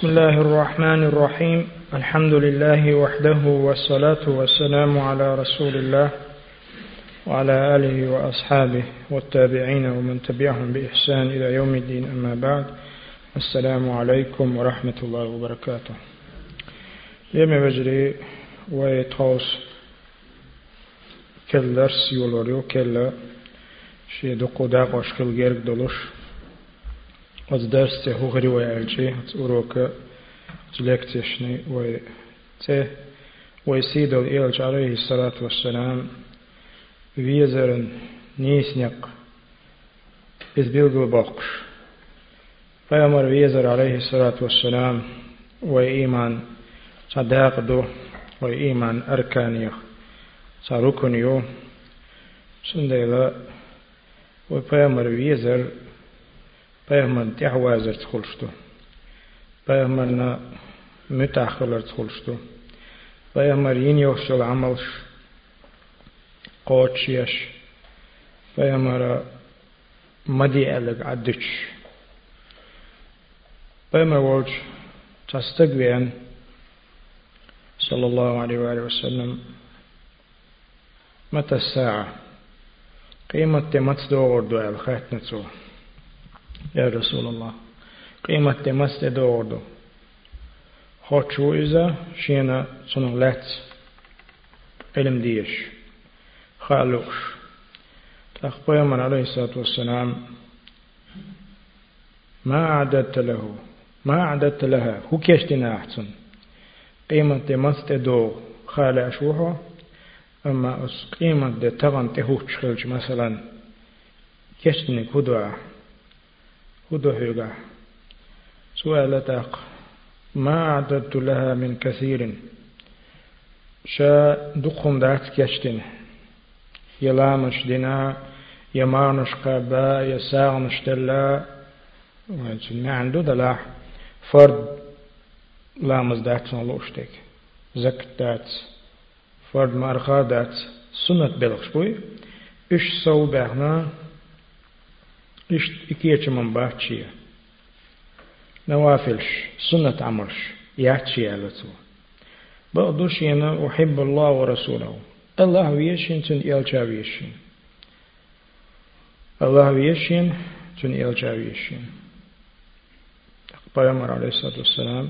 بسم الله الرحمن الرحيم. الحمد لله وحده والصلاة والسلام على رسول الله وعلى آله وأصحابه والتابعين ومن تبعهم بإحسان إلى يوم الدين. أما بعد السلام عليكم ورحمة الله وبركاته. يوم بجري ويتوس كل درس يولوريو كل شي دقو داقوش كل جيرك دولوش از درس هو غري ويالجي از أوروكا از لكتشني و ته ويسيد الإلج عليه الصلاة والسلام ويزرن نيسنق إذ بيلغل بقش فيامر ويزر عليه الصلاة والسلام وإيمان صداق دو وإيمان أركانيخ صاركنيو سنديلا وفيامر ويزر پیمن تہ وازر چھولشتو پیمن نہ مت اخلر چھولشتو پیمن رین یوشل عملش قوچیش پیمن مدی الگ عدچ پیمن ورچ تستگوین صلى الله عليه وآله وسلم متى الساعة قيمة متى دور دوال خاتنته يا رسول الله قيمة تمست دوردو Hoću iza šijena sonog lec ilim dijesh. خالوش تاخ بيامر عليه الصلاة والسلام ما أعددت له ما أعددت لها هو كيشتنا أحسن قيمة تمست دو خال أشوحه أما أس قيمة دي تغن تهوش ودهيغا سؤالتك ما أعددت لها من كثير؟ شا دقم دات كشتن. يلامش دنا يمارنش قابا يساغنش دلا. ما عنده دلا. فرد لامز دات نلوشتك زكت دات. فرد مارخا دات. سنة بلغش بوي. إش سو بهنا إشت إكيتش من باتشيا نوافلش سنة عمرش ياتشي ألتو بقدوش ينا أحب الله ورسوله الله ويشين تن إلجا ويشين الله ويشين تن إلجا ويشين Peygamber aleyhissalatü vesselam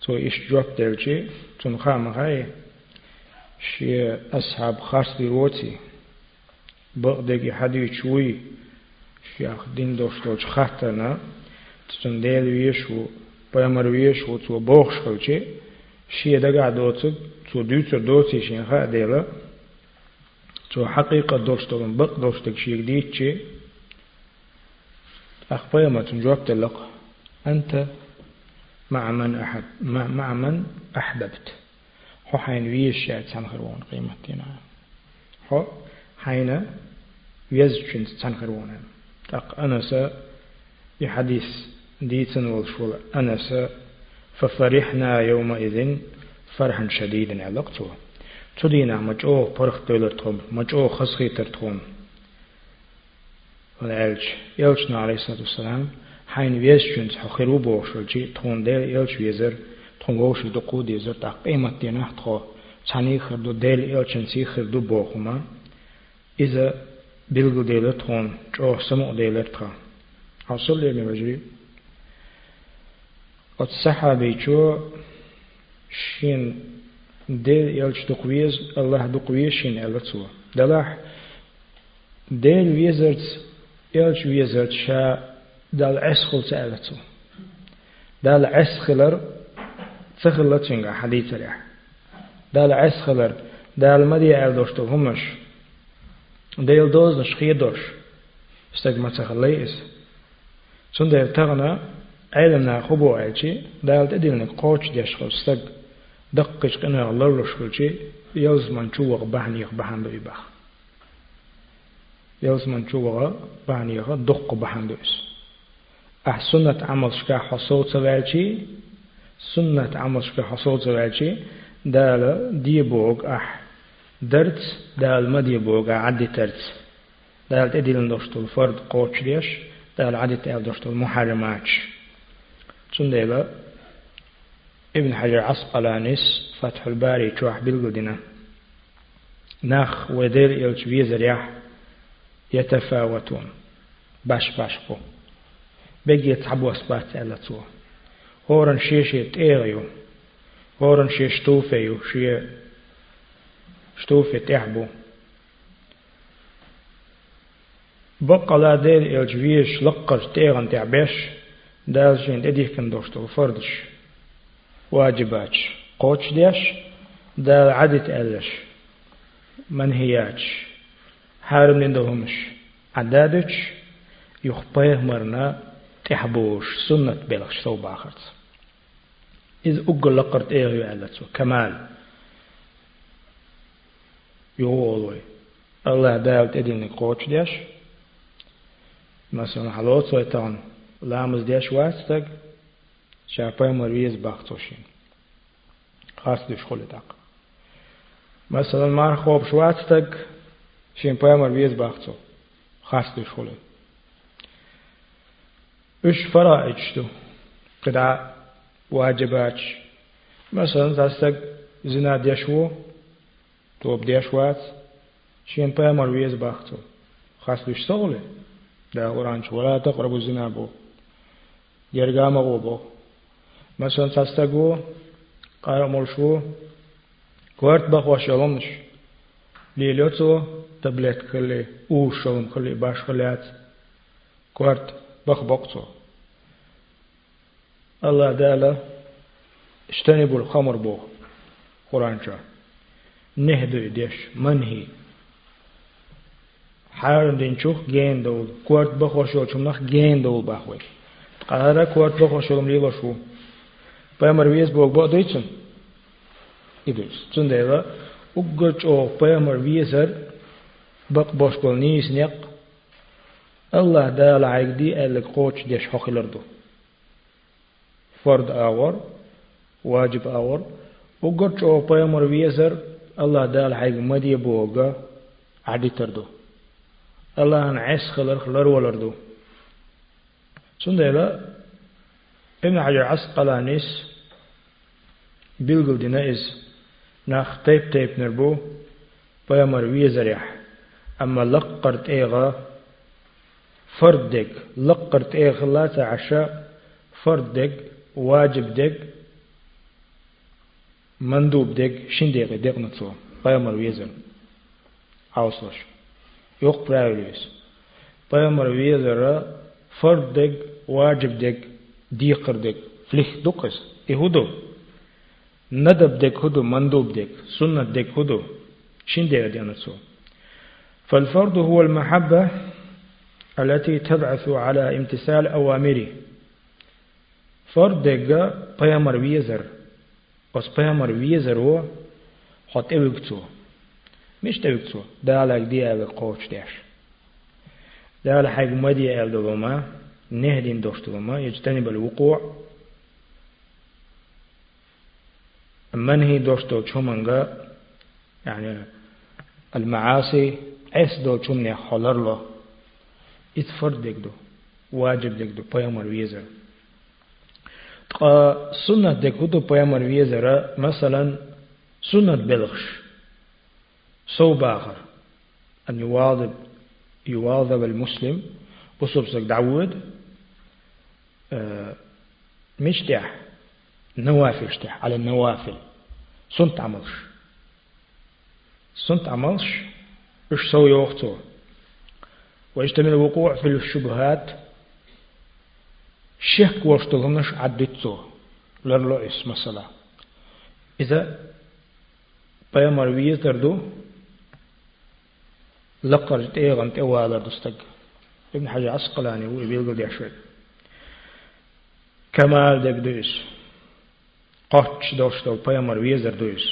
تو إيش جواب درجي تن خام غاي شي أصحاب خاص بروتي بقدقي حديث شوي شيخ دين دوشتوش خاتنا تسن ديل ويشو بيامر ويشو تو بوخش خلچي شي دقا دوتو تو دوتو دوتي شين خا ديلا تو حقيقة دوشتوغن بق دوشتك شيك ديتشي أخ بيامر تنجواب تلق أنت مع من أحب مع من أحببت هو حين ويش شاعت سنخرون قيمتنا هو حين ويزجن سنخرون تق أنس بحديث ديتن والشول أنس ففرحنا يومئذ فرحا شديدا علاقته تدينا مجو برخ دولتهم مجو خسخي ترتهم. والعلج يلجنا عليه الصلاة والسلام حين ويسجنت حخيرو بوشل جي تون ديل يلج ويزر تون غوش دقو ديزر تا قيمة دينا تخو تاني خردو ديل يلجن سي خردو بوخما إذا bilgu delet hon jo samo delet ka حصل لي مجري. قد سحابي جو شين ديل يلش دقويز الله دقويز شين ألتسوا دلاح ديل ويزرت يلش ويزرت شا دال عسخل تألتسوا دال عسخلر تخلتشنغا حديث ريح دال عسخلر دال مدي ألدوشتو همش. ديل دوز نشخي دوش استج ما تخليس سون ديل تغنى علمنا خبو عيشي دال تديلنا قوش ديش خو استج دقش قنا الله لشكلشي يوز من شوق بحني بحن دو يبخ يوز من شوق بحني دق بحن دوس أح سنة عمل شكا حصول سوالشي سنة عمل شكا حصول سوالشي دال دي بوغ أح درت دال مدي بوغا عدي ترت دال تديل دوشتول فرد قوش ديش دال عدي تال دوشتول محرماتش چون ديلا ابن حجر عسقلانيس فتح الباري تشوح بالقدنا نخ ودير يلش بيزريح يتفاوتون باش باش بو بيجي يتحبوا أسبات على تو هورن شيشي تيغيو هورن شيش توفيو شي شتوفي تحبو بقى لا دير الجويش لقر تيغن تعبش دال جين اديه كن دوشتو فردش واجباتش قوتش ديش دال عدت ألش منهياتش حارم لندهمش عدادش يخبيه مرنا تحبوش سنة بلغش سو باخرت إذ أقل لقرت إيغيو ألتو كمال الله داوت إدين قوتش ديش مثلا حلوت سويتان لامز ديش واستق شاپای مرویز باختوشين خاص دش خلتاق مثلا مار خوب شواتستق شين پای مرویز باختو خاص دش خلت اش فرائجتو قدع واجباتش مثلا تستق زنا ديشو توب ديشوات شين پای مرویز باختو خاص دش سغله ده قرآن ولا تقربوا الزنا بو يرقام بو مثلا تستقو قال مرشو كورت بخوا شلومش ليلوتو تبلت كلي أو شلوم كلي باش خليات كورت بخ بقتو الله دالا اجتنبوا الخمر بو قرآن شا نهدو ديش منهي حارن دين چوخ گين دول كورت بخوشو چمنخ گين دول بخوي قرارا كورت بخوشو لم ليلو شو پامر ويز بوغ بو دويتن ايدوس چندهلا اوگچ أو پامر ويزر بق بوش بول نيس نيق الله دال عيدي الك قوچ ديش خخلردو فرد آور واجب آور. اوگچ أو پامر ويزر Allah da la aig madi boga aditardu. Allah an es khalar khalar walardu. Tsundeva ابن حجر عسقلانيس بيلغل دينايز ناخ تيب تيب نربو بيامر ويزريح أما لقرت إيغا فردك لقرت إيغا لا تعشى فردك واجب دك مندوب دك شين ديغي ديغ نتسو بيامر ويزر عوصلش يوق براوليس بيامر ويزر فردك واجب دك ديقر دك فليخ دقس إهدو ندب دك هدو مندوب دك سنة دك هدو شين دير دي سو فالفرض هو المحبة التي تبعث على امتثال أوامره. فرد دك بيامر ويزر بس بيامر ويزر هو حط اوكتو مش توكتو دالك دي اوك قوش ديش دالك حق مدي الدوما نهدين دوشتوما يجتنب الوقوع منهي دوشتو تشومنغا يعني المعاصي اس دو تشومني خلر له اتفر ديك دو واجب ديك دو بيامر ويزر تقا سنة ديك دو بيامر ويزر مثلا سنة بلغش سو باخر أن يواظب يواظب المسلم بصبصك دعود مش تح نوافل تح على النوافل سنت عملش سنت عملش إيش سوي وقته ويجتمع الوقوع في الشبهات شك واشتغلنش عدته لرلوئس مثلا إذا بيامر ويز دردو لقرت إيغان توالا دستق ابن حجر عسقلاني ويبيلغل دي عشوات كمال دك دوس قاتش دوشتو بيامر ويزر دوس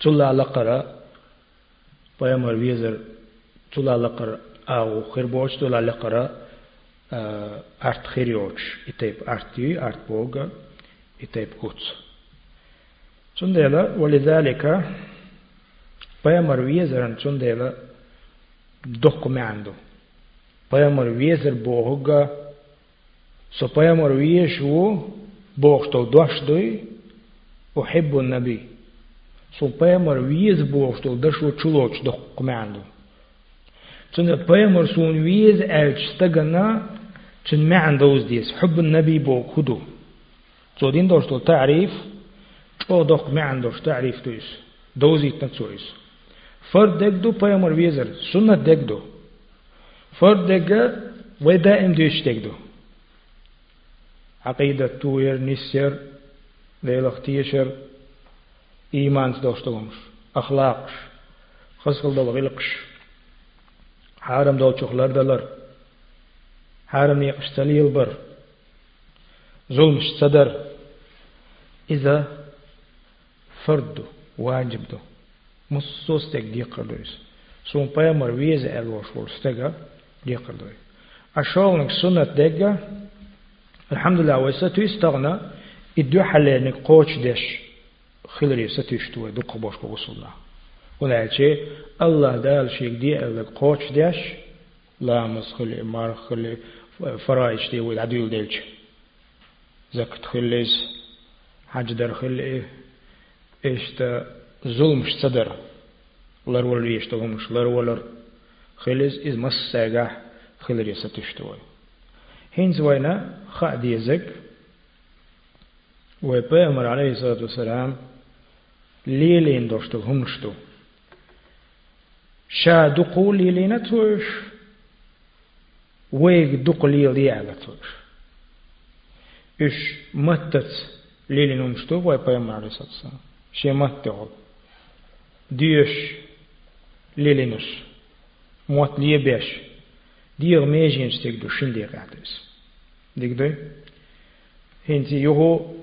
تلا لقرا بيامر ويزر تلا لقرا أو خربوش تلا لقرا أرت خيريوش إتيب أرتي أرت بوغا إتيب كوتس تندلا ولذلك بيامر ويزر تندلا دقو عنده بيامر ويزر بوغا So pojamor viješu بوغشتل دوش دوي أحب النبي سو بيمر ويز بوغشتل دشو چلوچ دق معندو تن بيمر سون ويز ألش استغنى تن معندوز ديس حب النبي بو خدو زودين دوشتل تعريف أو دق معندوش تعريف دويس دوزي تنسويس فرد دقدو بيمر ويزر سنة دقدو فرد دقا ودائم دوش دقدو عقيدة توير نسير ليلة تيشر إيمان دوشتغمش أخلاقش. خسقل دول غلقش. حارم دول شخلر دلر. حارم يقش تليل بر ظلمش صدر إذا فرد واجب دو مصوص تك دي قردويس سون بيامر ويز الوش ورستغا دي قردوي أشغلنك سنة دقا الحمد لله ويستو يستغنى إدو حلينك قوش ديش خلري ستشتو دو قبوش بغسلنا ولكن الله دال شيك دي قوش ديش لامس خلي مار خلي فرايش دي والعدويل ديلش زكت خليز حج در خلي إشتا ظلم صدر. لر ولر يشتغمش لر ولر. خلز إز مساقة خلر يستشتوي هين وينا خا ديزك وبيامر عليه الصلاة والسلام ليلين دوشتو همشتو. شا دقو ليلين توش ويك دق ليل يعلى توش إش متت ليلين همشتو وبيامر عليه الصلاة والسلام شمتعو ديش ليلينش موت ليبش دير ميجين ستيك دو شن دير قاعدس ديك دو هنتي يهو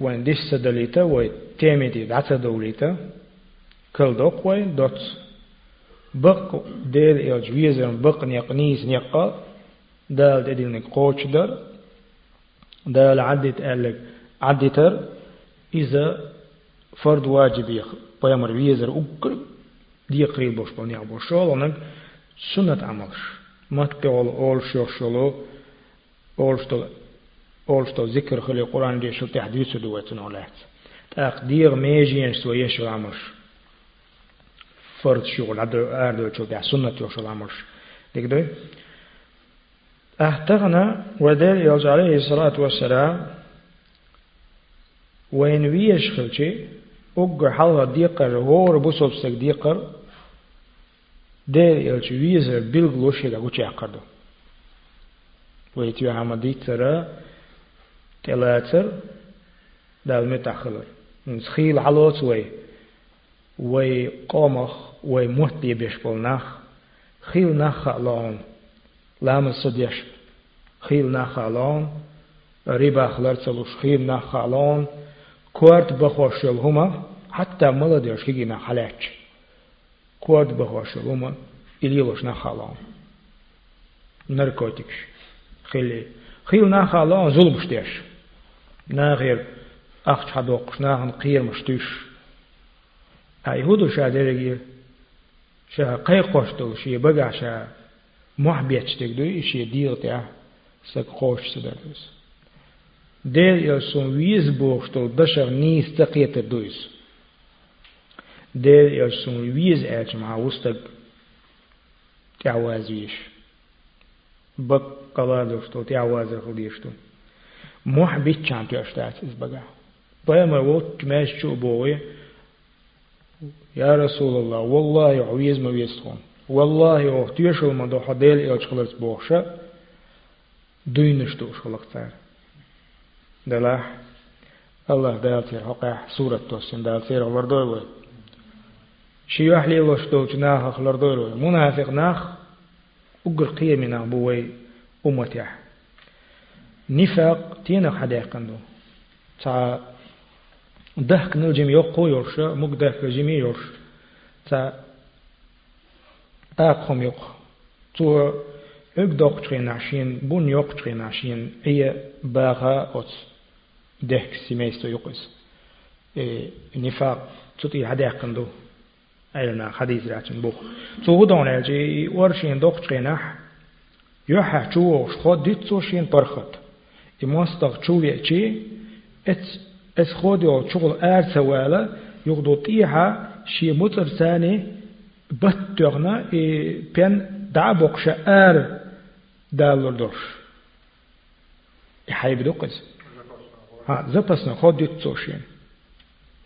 وين ديش سدليتا وي تيمي دي دعتا دوليتا. كل دوق وي دوت بق ديل إلج ويزرن بق نيقنيس نيقا دال ديل نقوش در دال عدت ألك عدتر إذا فرد واجب يخ بيامر ويزر أقر دي قريب بوش بني عبوش ولنك سنة عملش. بيول أول شو شلو أول شتو أول شتو ذكر خلي القرآن دي شو تحديث دوات نولات تقدير ميجين سو يشو عملش فرد شغل عدو أردو شو بيع سنة يشو عملش ديك دوي احتغنا ودل يوز عليه الصلاة والسلام وين ويش خلشي أجر حلها ديقر هور بوسوب سك ديقر دير يلش ويزر بيلغلوش يلا قوش يعقردو ويتيو حمدي ترى تلاتر دال متأخلر نسخيل علوت وي وي قامخ وي مهتي بيشبل نخ خيل نخ لون لام صديش خيل نخ لون ريبا خلرتلوش خيل نخ لون كوارت بخوشل هما حتى молодежь хигина халяч كوارت بخوشل هما إليلوش نخالون ناركوتكش خيلي خيل نخالون ظلم شتيش ناغير أخش حدوقش ناغن قير مشتوش أي هدو شادرگي شا قيقوشتل شي بقع شا محبيتش تقدو شي ديل تاع سك قوش سدرس Dēļ jau sun vīzbūkštu dažar nīs taqieta duis. Dēļ jau sun vīz ēč mā ustag تعوازيش بقلادوشتو تعوازر خديشتو محبت چان تيشتات إزبقا بيما وقت ماش شو بوي يا رسول الله والله عويز ما ويستخون والله وقت يشو ما دو حديل إلش خلص بوخشا دوينشتو شخلق تار دلا الله دالتير حقا سورة توسين دالتير غلردوي وي شي وحلي الله شتوش ناخ غلردوي وي منافق ناخ أقر قيمنا بوي أمتي تا دهك نلجم يقو يرش مك دهك جمي يرش تا أقوم يق تو أقدق تغيناشين بون يق تغيناشين إيه باغا أوتس دهك سيميستو يقص إيه نفاق تطي هداك كندو أيلنا حديث راتن بوخ تو دون الجي ورشين دوق تقينح يوحى تشوش خود ديت سوشين برخط إماستغ تشوي أشي ات اس خوديو شغل ار سوالا يغدو طيحة شي مطر ثاني بطرنا اي بين دعبوق ار دالر دوش يحيب دوقز ها زبسنا خود يتسوشين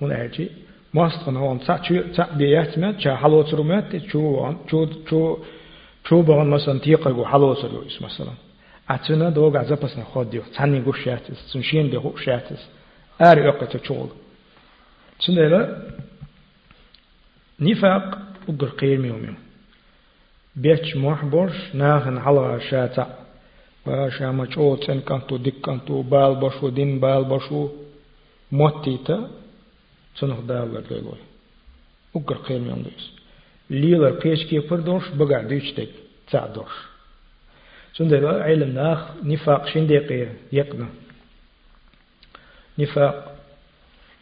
هون أجي ماستغن هون تسع تسع بياتمت شا حلوترمت شو شو شو شو بغن مثلا تيقرقو حلوترو مثلا أتنا دوغ عزبسنا خود ديو تاني غو شاتس تنشين دي غو شاتس آر أقتا تشول تندلا نفاق أقر قير ميو ميو بيتش محبرش ناخن حلغا شاتا. وشا مچو تن كانتو ديك كانتو بال بشو دين بال بشو موتيتا تنخ دالر دوغوي أقر قير ميو ميو ليلر قيش كي پردوش بقع ديش تك تعدوش سندر علم ناخ نفاق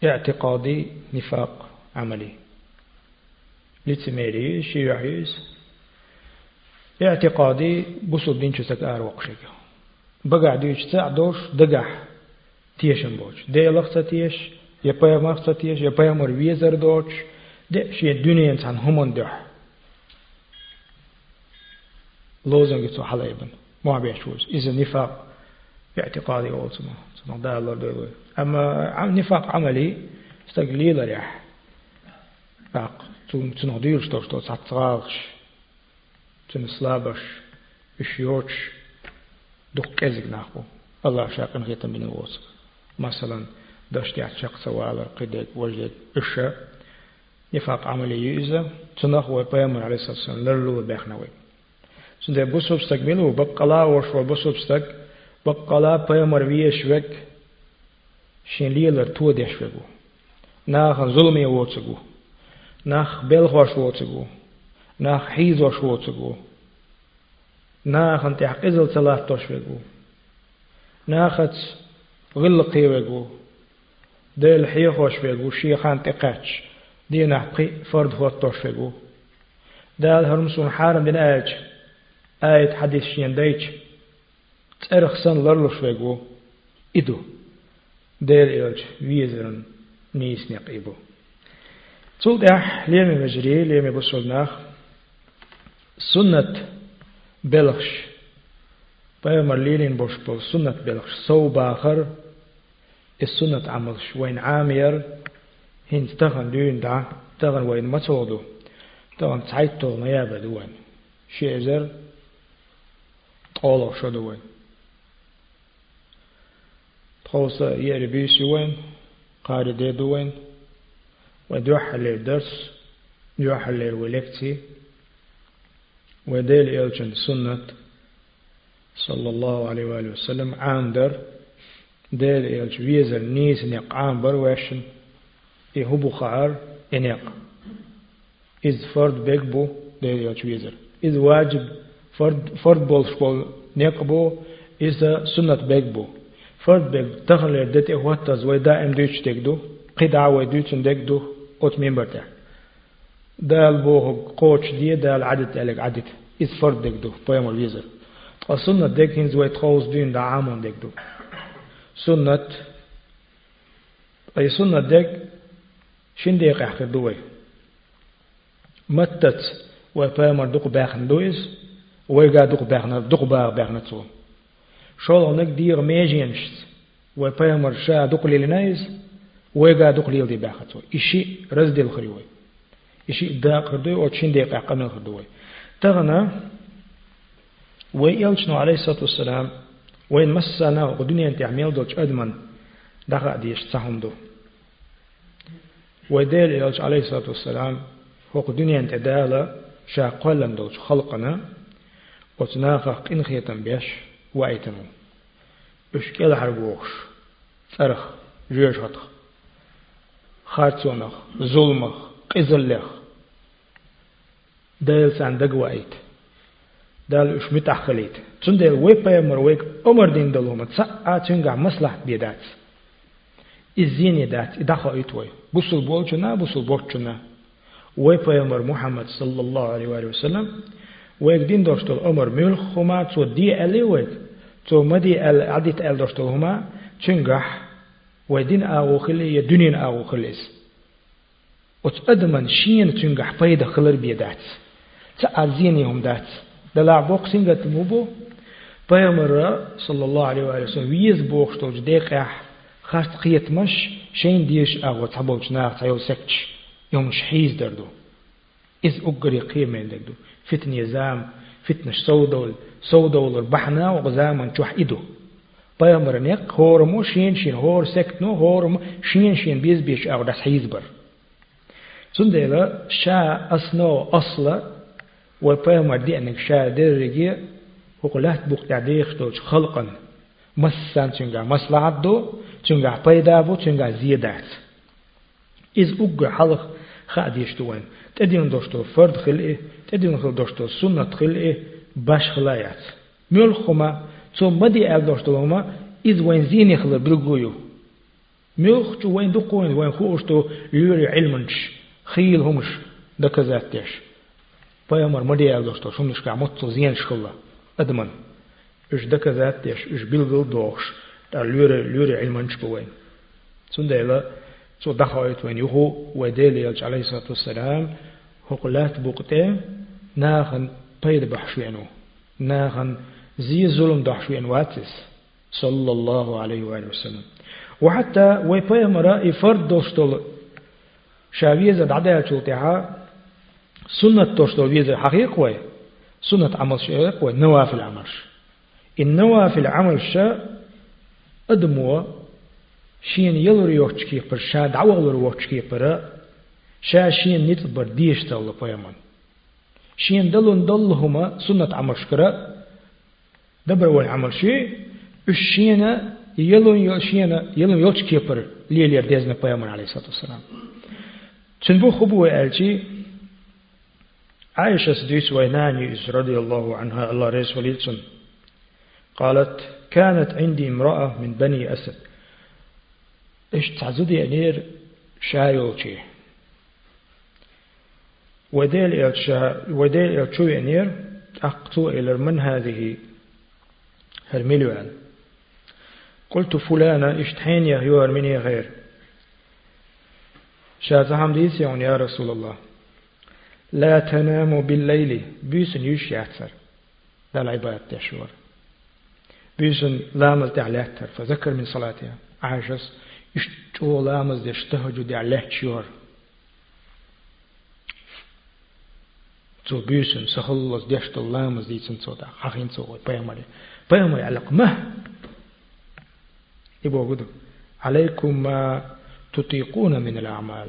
اعتقادي نفاق عملي. لتميري شيعيس اعتقادي بصد دين شسك آر وقشك بقع ديش تعدوش دقح تيشن بوش دي لغتا تيش يبايا مغتا تيش يبايا مر ويزر دوش. دي شي الدنيا انسان همون دوح. لوزن قلتو حلايبن ما بيشوز إذا نفاق اعتقادي أولتما سنة الله أما نفاق عملي استقليل ريح باق تون ديرش دوش دوش تتغاغش تون سلابش اشيوش دوك كزك ناخو الله شاقن غيتا من الوصف مثلا داشتي عتشاق سوال قدك وجدك إشا. نفاق عملي يوزا. تنخوة بيامر عليه الصلاة والسلام لرلو بيخنوي. سنده بسوبستك ملو بقلا وشو بسوبستك بقلا بيامر ويشوك شين ليلر تو ديشوكو ناخ ظلمي ووتسكو ناخ بلغوش ووتسكو ناخ حيزوش ووتسكو ناخ انت حقزل صلاة توشوكو ناخت غلقي وغو ديل حيخوش وغو شيخان تقاتش دينا حقي فرد هو توشوكو دال هرمسون حارم دين آج آية حديث شين دايش تأرخسن لرلوش ويقو إدو دير إلج ويزرن نيس نقيبو تول دح ليمي مجري ليمي بسولناخ سنة بلغش بيومر ليلين بوش بول سنة بلغش سو باخر السنة عملش وين عامير هين تغن دون دا تغن وين متوضو تغن تعيطو نيابة دوان شيزر طولو شو دوان خوصة يأري بيسي وين قاري ديدو وين ودوح درس دوح ولكتي وديل إلجن سنة صلى الله عليه وآله وسلم عاندر ديل إلج ويزر نيس نيق عامبر واشن إهبو خار إنيق إذ فرد بيكبو ديل إلج ويزر إذ واجب فرد فرد بول شكول نيقبو إذا سنة بيكبو فرد بيك تغلر دت إخواتز ويدا إم دوش تكدو قدع ويدوش تكدو أوت ميمبر تاع دال بوه قوش دي دال عدد ألك عدد إذ فرد دكدو بيام الويزر السنة ديك هنز ويتخوز دين دا عامون دكدو سنة أي سنة ديك شين ديك يحكي دوي متت ويبيام الدق باخن دويز ويقا دق باخن دق باغ باخن تسو شول هناك دير ميجينشت وبيامر شا دقلي لنايز ويقا دقلي دي باخت إشي رزد الخريوي إشي داق خردوي أو تشين ديق عقم الخردوي تغنى ويلشنو عليه الصلاة والسلام وين مسنا ودنيا انت عميل دوش أدمن دقا ديش تسهم دو. وديل يلش عليه الصلاة والسلام فوق دنيا انت دالا شا قلن دوش خلقنا وتناقق إنخية بيش. وعيتمو اشكال حربوخش فرخ جيش هتخ خارتونخ ظلمخ قزلخ. دايل سان دقوائيت دال اش متأخليت تون ديل ويبا يمر ويك عمر دين دلوما تسا آتنغا مصلح بيدات إزيني دات إدخل إيتوي بوصل بولشنا بوصل بولشنا ويبا يمر محمد صلى الله عليه وآله وسلم ويك دين دوشتل عمر ملخ خما تو دي ألي ويك تو مدي ال عديت ال دوشتل هما چنگح ودين آغو خلي يدنين آغو خليس وتقدمن شين تنجح فايدة خلر بيدات تأرزينيهم دات. دلع بوق سنجت موبو بيامر صلى الله عليه وسلم ويز شتوج ديقح خاست قيت مش شين ديش أغو تحبوش ناغ تايو سكتش يوم شحيز دردو. إذ أقري قيمة دردو. فتن يزام فتنش سودول سودول بحنا وغزام تشوح إدو بيامر نيق هورمو شين شين هور سكت نو هورمو شين شين بيز بيش أغو داس حيز بر سندلا شا أصنو أصلا وبيامر دي أنك شا درجي وقلات بوق تعديخ توش خلقا مسان تنجا مصلحة دو تنجا بيدا بو تنجا زيادات إذ أقر حلق خاديش توين تدين دوشتو فرد خلقه تدين دوشتو سنة خلقه باش خلايات ملخما تو مدي أل دوشتو لما إذ وين زيني خلق بالقويو ملخ تو وين دقوين وين خوشتو يوري علمنش خيل همش دكزات تيش بيامر مدي أل دوشتو شمنش كعمتو زين شخلا أدمن إش دكزات تيش إش بالقل دوش تا لوري لوري علمنش بوين سندلا سو دخلت وين يهو وديل عليه الصلاة والسلام هو قلات بوقتين ناخن بيد بحشوينو ناخن زي ظلم دحشوين واتس صلى الله عليه وآله وسلم وحتى ويبايا مرائي فرد دوشتول شاويزة دعدها شلتها سنة دوشتول ويزة حقيق وي سنة عمل شيء وي نوافل عملش النوافل عمل شاء أدموا شين يلور يوچكي پر شا دعوالور وچكي پر شا شين نتبر ديش تاول پيمان شين دلون دلهما سنة عمشكرا دبر وين عمل شيء الشينا يلون يلشينا يلون يوچكي پر ليلير ديزنا پيمان عليه الصلاة والسلام. تنبو خبو الجي عائشة سديس ويناني رضي الله عنها الله وليلسن قالت كانت عندي امرأة من بني أسد. إيش تعزدي أنير شايوشي وديل إلشا وديل إلشو أنير أقتو إلى من هذه هرميلوان قلت فلانة اشتحين يا هيو هرميني غير؟ شاتهم ديسيون يا رسول الله. لا تنام بالليل. بيسن يش يعتر. ده العبادة تشور بيسن لامل تعلاتر فذكر من صلاتها عاشس دي اشتهجو دي عليه تشور تو بيسن سخلص دي اشتولامز دي سنسو دا حقين سو بيامري بيامري علق ما يبو قدو عليكم ما تطيقون من الأعمال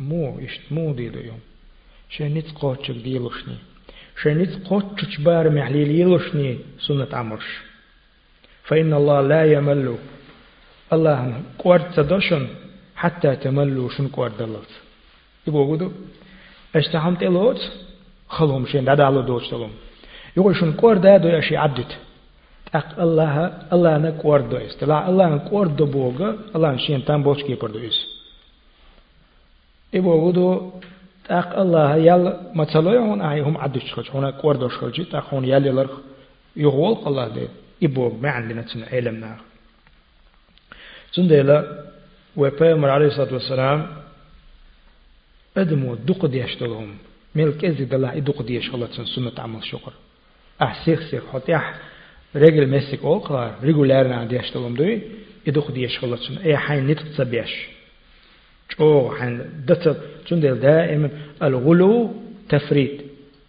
مو اشت مو دي دو يوم شنيت قوتشك دي لشني شنيت قوتشك بار محليل يلشني سنة عمرش فإن الله لا يمل الله قوارد تدوشن حتى تملوا شن قوارد دلت يبو قدو اشتحم تلوت خلهم شين دادا الله دوش تلهم يقول شن قوارد دادو يشي عدت. أق الله الله أنا قوارد دويس. تلا الله أنا قوارد دو بوغا الله شين تام بوش كي پر دويس. يبو قدو أق الله يال مثلا هون أي هم عدش خش هون قوارد دوش خش تاق هون يال يلرخ. يغول الله ده يبو ما عندنا تن سندلا وبيامر عليه الصلاة والسلام أدمو دق ديشتلهم ملك إزي دلا إدق ديش الله سنة عمل شكر أح سيخ سيخ حتى أح رجل مسك أوقع رجولارنا ديشتلهم دوي إدق ديش الله سنة أي حين نتق تبيش أو حين دت سندل دائما الغلو تفريط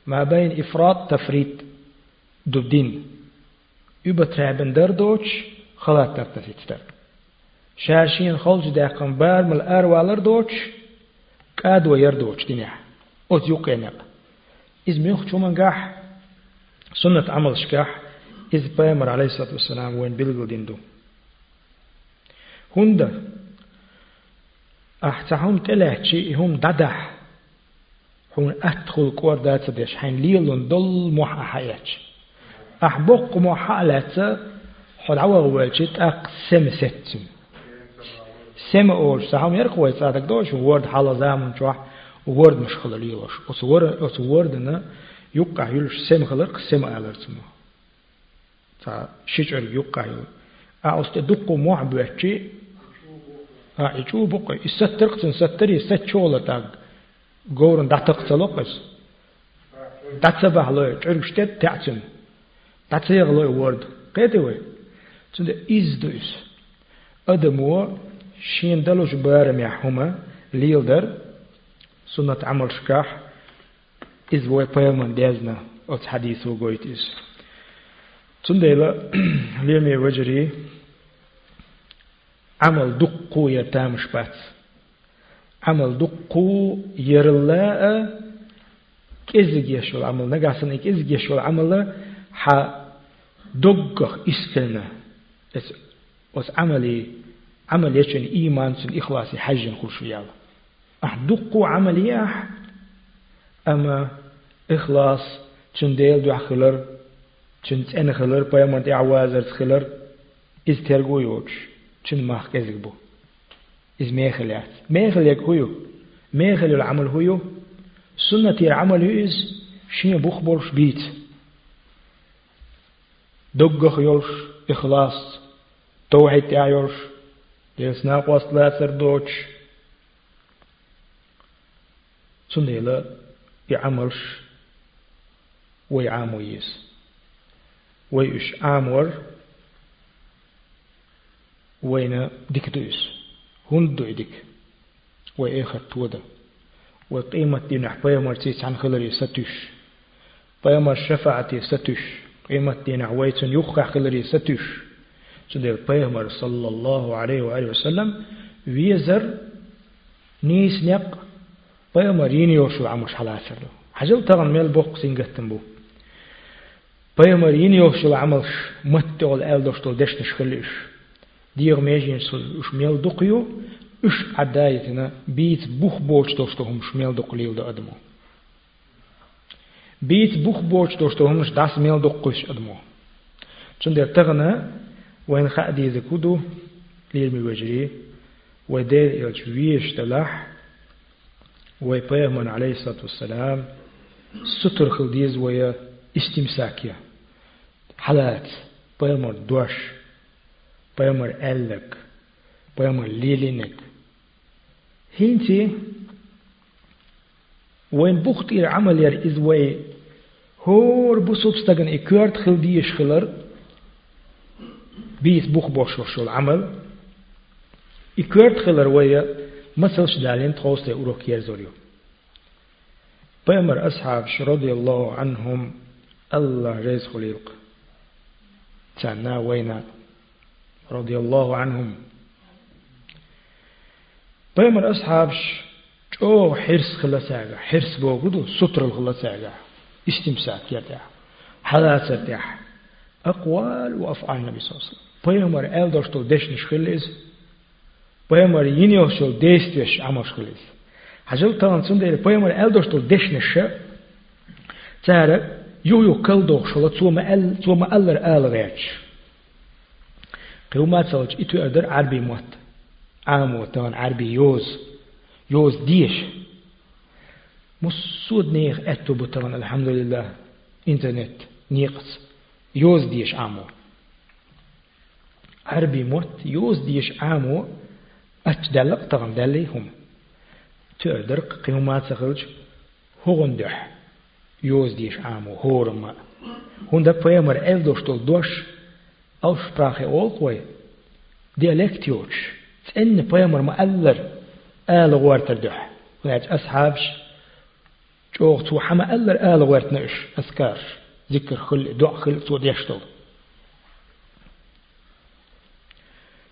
ما بين إفراط تفريط دبدين übertreiben dadurch خلاص ترتفيت شاشين خلج داقن بار مل أروالر دوش كاد ويردوش دنيا أوت يقينق إذ ميخ شو من قاح سنة عمل شكاح إذ بامر عليه الصلاة والسلام وين بلغل ديندو هند أحتهم تلاحشي هم ددح هم أدخل كور دات ديش حين ليلون دل محا حياتش أحبق محا لاتsa حد عوغ والشيت أقسم ستم سما أول سهم يرقوا يتصادق دوش وورد حالا زامن شوح وورد مش خلاليوش وصور وصورد إنه يقع يلش سما خلق سما ألرتمو تا شجر يقع يل أعوست دقو موح بوحشي ها يجو بقى يسترقصن ستري ستشولة تاق قورن داتق تلقص داتسبح لوي تعرفشتت تعتم داتسيغ لوي ورد قيتوي تند إز دوس أدمو شين دلوش بارم يحوما ليلدر سنة عمل شكاح إز وي بيلمن ديزنا أوت حديث وقويت إز تنديلا ليمي وجري عمل دقو يتام شبات عمل دقو يرلاء كيزج يشول عمل نقاسن كيزج يشول عمل ح دقخ إسكلنا اس اس عملي عمل يشن إيمان سن إخلاصي حج خلش يالا أح دقو عملي أح أما إخلاص تنديل دو خلر تند أنا خلر بيامنت أعوازر خلر إز ترغو يوش تند ماخ كزك بو. إز ميخليات ميخليك هيو ميخل العمل هيو سنة العمل إز شين بخبرش بيت. دقخ يوش إخلاص توحيد تعيرش يسناق وصلات سردوش سنة يعملش ويعامويس ويش عامور وين ديك دويس هون دو ديك وإيخر تودا وقيمة دين حبايا مرتيس عن خلري ستوش بيامر شفاعتي ستوش قيمة دين عويتن يخا خلري ستوش سندر بيامر صلى الله عليه وآله وسلم ويزر نيس نق بيامر ينيوشو عمش حلاسر له حجل تغن ميل بوق سنگتن بو. بيامر ينيوشو عمش متقل ألدوشتو دشتش خليش ديغ ميجين سل ميل دقيو اش عدايتنا بيت بوخ بوش دوشتو شميل دقليل دا أدمو. بيت بوخ بوش دوشتو همش داس ميل دقش أدمو. چون در تغنى وين خأدي زكودو ليرمي وجري ودير إلش ويش تلاح ويبيغمن عليه الصلاة والسلام ستر خلديز ويا استمساكيا حالات بيغمر دوش بيغمر ألك بيغمر ليلينك. هينتي وين بوخت إير عمل ير وي هور بسوبستغن إكوارت خلديش خلر بيس بوخ بوشوش العمل إكوارت خلر ويا مثل شدالين تخوص أوروك يرزوريو. بيمر أصحاب رضي الله عنهم الله ريز خليق. تانا وينا رضي الله عنهم. بيمر أصحاب جو حرس خلصاقة حرس بوغدو ستر الخلصاقة استمساك يرتاح حالات يرتاح أقوال وأفعال النبي صلى الله عليه وسلم. بيمر ألدرشتو دشنش خلص بيمر ينيوشو ديستوش عمش خلص حجل تان سندير بيمر ألدرشتو دشنش تارا يو يو كل شلا توما أل توما ألر آل غيرش قومات سوج إتو أدر عربي موت عامو تان عربي يوز يوز ديش مسود نيخ أتو بطلان الحمد لله إنترنت نيقص يوز ديش عامو عربي موت يوز ديش عامو أتدلق طغن دلي هم. تقدر قيمات سخرج هون دح. يوز ديش عامو هورما هون ده بيامر ال دوشتل دوش Aussprache auch dialektjoch تأن بيامر مؤلر آل غوارتر دح. ولاج أصحابش جوغ تو حما ألر آل غوارت نش أذكار ذكر خل دع خل تو ديشتل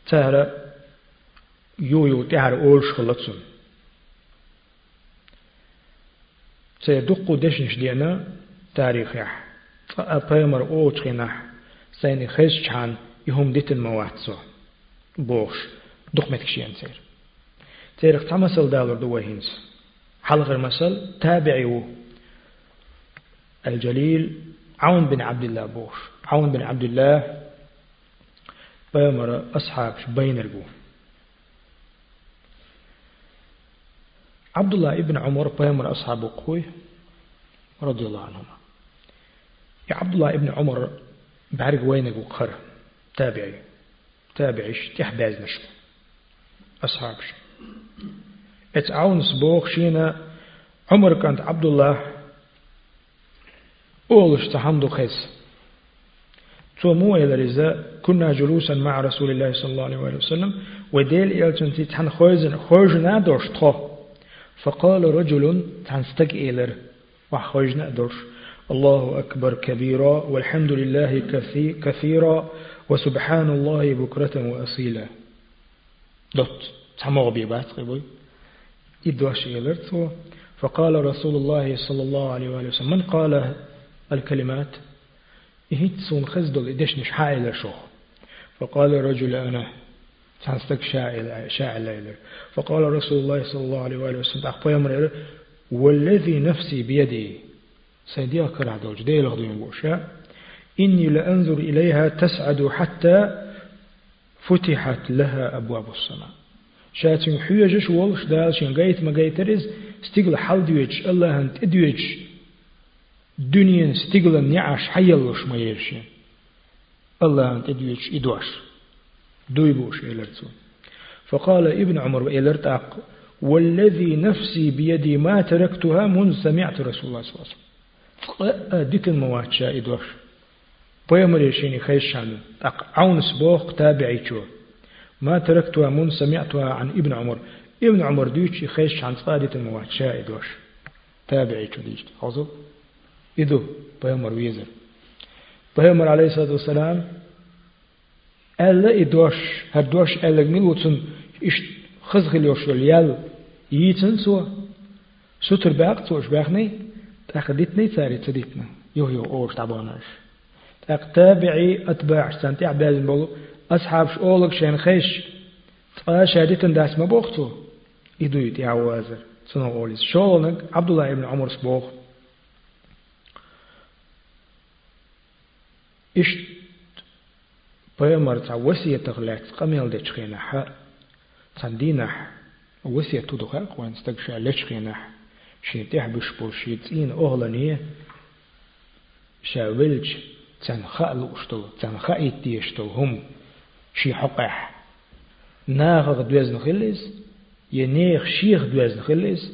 تهرى يو يو تهر أولش خلطسن سيدقو دشنش دينا تاريخ يح. فأبيمر أوش خناح سيني خيش چان يهم ديتن مواتسو بوش. دقمتك شيئا سير تيرق تمثل دالر دو هينس حلق المثل تابعي الجليل عون بن عبد الله بوش. عون بن عبد الله بيمر أصحاب بين البو عبد الله ابن عمر بيمر أصحاب قوي رضي الله عنهما. يا عبد الله ابن عمر بعرق وينك وقر تابعي. تابعيش تحباز نشو أصحابش ات عون سبوخ شينا عمر كانت عبد الله أولش تحمدو خيس. تو مو إلى كنا جلوسا مع رسول الله صلى الله عليه وسلم وديل إلتن تحن خوزن خوزنا دوش تخو. فقال رجل تنستق إلر وحوجنا دوش الله أكبر كبيرا والحمد لله كثيرا وسبحان الله بكرة وأصيلا. دوت تحمو بيبات قبوي إدواش إلرتو فقال رسول الله صلى الله عليه وسلم من قال الكلمات؟ إهيت سون خزدل إدش نش حائل شو. فقال الرجل أنا تنستك شاعل شاعل فقال رسول الله صلى الله عليه وآله وسلم أخبر والذي نفسي بيدي سيدي أكر عدو جدي لغدين بوشا إني لأنظر إليها تسعد حتى فتحت لها أبواب السماء. شاتين حيجش والش دالشين قايت ما قايترز ستيقل حال ديوش الله انت اديوش دنيا ستيقل نعاش حيالوش ما يرشين. الله انت اديوش ادوش دويبوش إلرتون فقال ابن عمر إلرتاق والذي نفسي بيدي ما تركتها منذ سمعت رسول الله صلى الله عليه وسلم. ديك المواتشا إدوش بيمر يشيني خيش شانو عون سبوخ تابعي شو ما تركتها من سمعتها عن ابن عمر. ابن عمر ديوش خيش عن صادة المواتشا إدوش تابعي شو ديش حوزو. إدو بيمر ويزر. بيمر عليه الصلاة والسلام ألا إدوش هردوش ألا ميلوتن إش خزغل يوشول يال ييتن سوا ستر باق توش باقني تاخدتني تاري تديتنا يو يو أوش تعباناش تاق تابعي أتباع سنتي عبازن بولو أصحاب شؤولك شين خيش تقا شهادتن داس ما بوختو إدو يتي عوازر سنو أوليس شولنك عبد الله ابن عمر سبوخ إش بيمر تا وسية تغلات قميل دي تشخينا حا تندينح وسية تدخل قوان استقشى لشخينح شين تحبش بوشيتين أغلانية شاولج تنخاء لوشتل تنخاء يتيشتل هم شي حقح ناغ دوز نخلص ينيغ شيخ دوز نخلص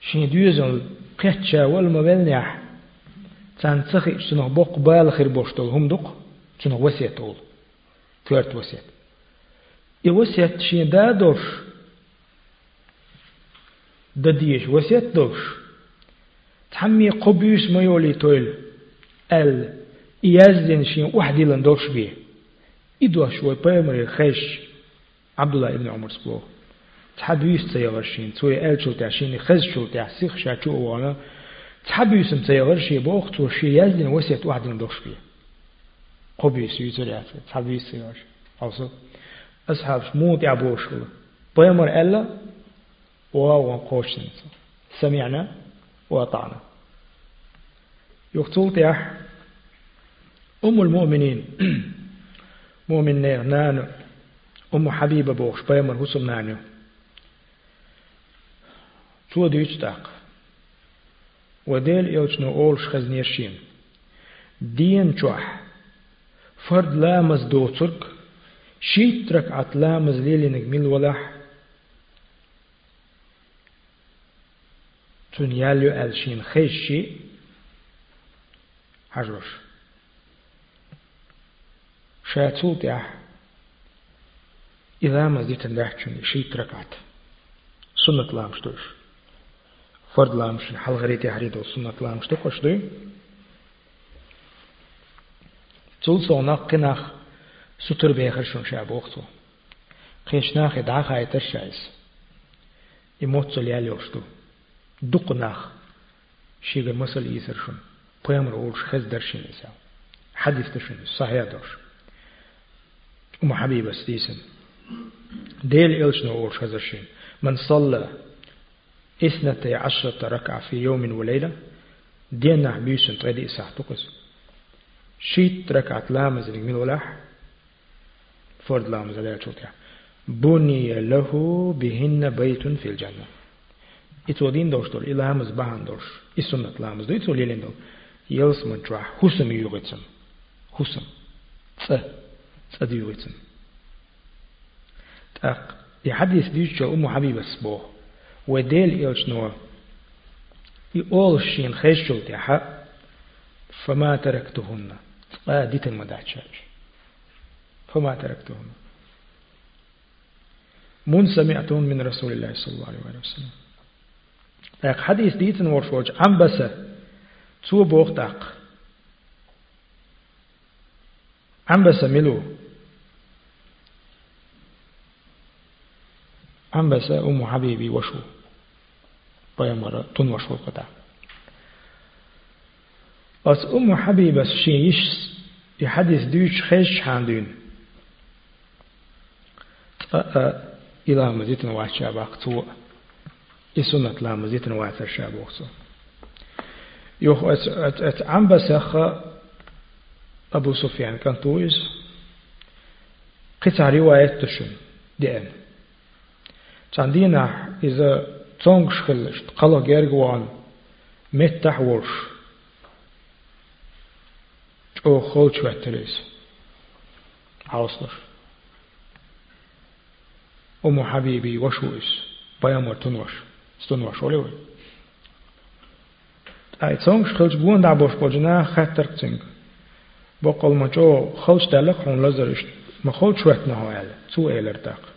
شين دوزن قتشا والمبلنح تنتخي شنو بوق بالخير بوشتل هم دق شنو وسية طول ثلاث وسية وسية شين دا دوش دا ديش وسية دوش تحمي قبيس ميولي تويل ال يزن شين وحدي لن دوش بيه إدوا شوي بيمري خيش عبد الله ابن عمر سبوه تحبيس تيغرشين توي ال شو تعشين خز شو تعسيخ شاتو وأنا تحبيس تيغرشي بوخ تو شي يزن وسية وحدي لن دوش بيه قبيس يزرعت تحبيس تيغرش أوصل أصحاب موت يعبوش بيمر ألا وهو قوشن سمعنا وأطعنا يقتل تيح أم المؤمنين مؤمن نانو أم حبيبة بوش بيمر هسم نانو تو ديش تاق وديل يوچنو أولش خزنيرشين دين جوح فرد لامز دوترك. شيت ركعة لامز ليلي نجميل ولح تون ياليو ألشين خيشي. حجوش شاتوت يح إذا ما زيت ندحشن شيت ركعت سنة لامش فرد لامش حل غريتي حريدو سنة لامش. دوش دوي تول صونا قناخ ستر بيخر شون شاب وقتو. قيشناخ دعاخ آيت الشايس يموت يالي وشتو. دقناخ شيغ مسل يسر شون بيامر أولش خز درشين إساو حديث تشون صحيح دوش. أم حبيبة ستيسن. ديل إلش نو أولش خزرشين من صلى إثنتي عشرة ركعة في يوم وليلة. دينا بيسن تغدي إساح تقص شيت ركعة لامز من ولاح. فرد لامز عليها تشوتها بني له بهن بيت في الجنة. إتودين دوش دول إلا همز بهان دوش. إسنة لامز دو. إتول يلين دول يلس من جوا. حسم يغتن حسم. ت ت يغتن تاق. يحدث ديش أم حبيبة سبو وديل إلش نوا يقول شين خيشل تيحا فما تركتهن قادت المدعشاش فما تركتهن من سمعتون من رسول الله صلى الله عليه وسلم لك حديث ديتن ورشوج عم بس تو بوغ تاق عم بس ملو عم بس أم حبيبي وشو تن وشو قطع أس أم حبيبة شيش يحدث دوش خيش حاندون إلى مزيت نوات شابك تو إسنة لا مزيت نوات شابك تو يوخ أت أت أت عم بسخ أبو سفيان كان تويز قطع رواية تشن دين تاندينا إذا تونغ شخلشت قلا جيرغوان متح ورش. أو خلچ وتريس عاصلش أم حبيبي وشويس. بيامر تنوش استنوش ولي أي تونغ شخلش بوان دعبوش بوجنا خطر تنگ. بقول ما جو خلش دلق هون لزرش ما خلش وقت نهاية تو إيلر دق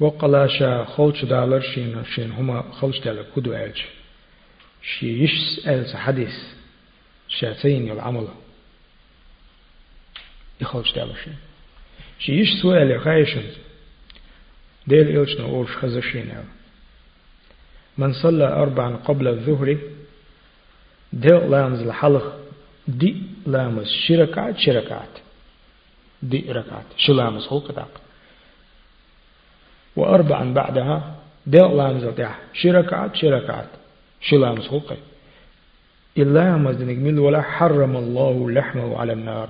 وقلاشا خلش دالر شين شين هما خلش دالر كدو ألج شي يشس ألس حديث شاتين العمل يخلش شي يش سؤال خايشن ديل إلشنا أورش خزشين من صلى أربعا قبل الظهر ديل لامز الحلق دي لامز شركات شركات دي ركعت شلامز هو كتاق وأربعا بعدها ديل لامز الدع شركات شركات. شلامز هو قي إلا مزدنك من ولا حرم الله لحمه على النار.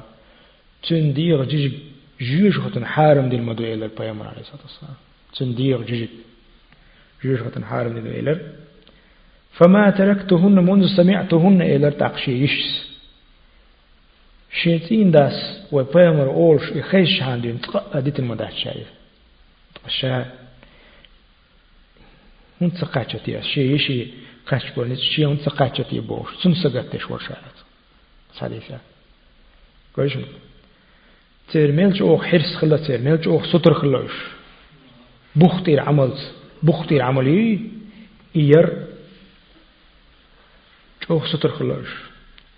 تندير جيج جيش ختن حارم دي المدو إلى البيامر عليه الصلاة والسلام. تندير جيج جيش ختن حارم دي إلى فما تركتهن منذ سمعتهن إلى تقشي يشس. شيتين داس وبيامر أولش إخيش عندين تقدت المدى شايف. شا هون تقاتشتي شيء شيء قاتش بولنت شيء هون تقاتشتي بوش سن سقطش ورشات صالحة كويس ترميلج أوخ حرس خلا ترميلج أوخ سطر خلاش بختير عمل بختير عملي إير أوخ سطر خلاش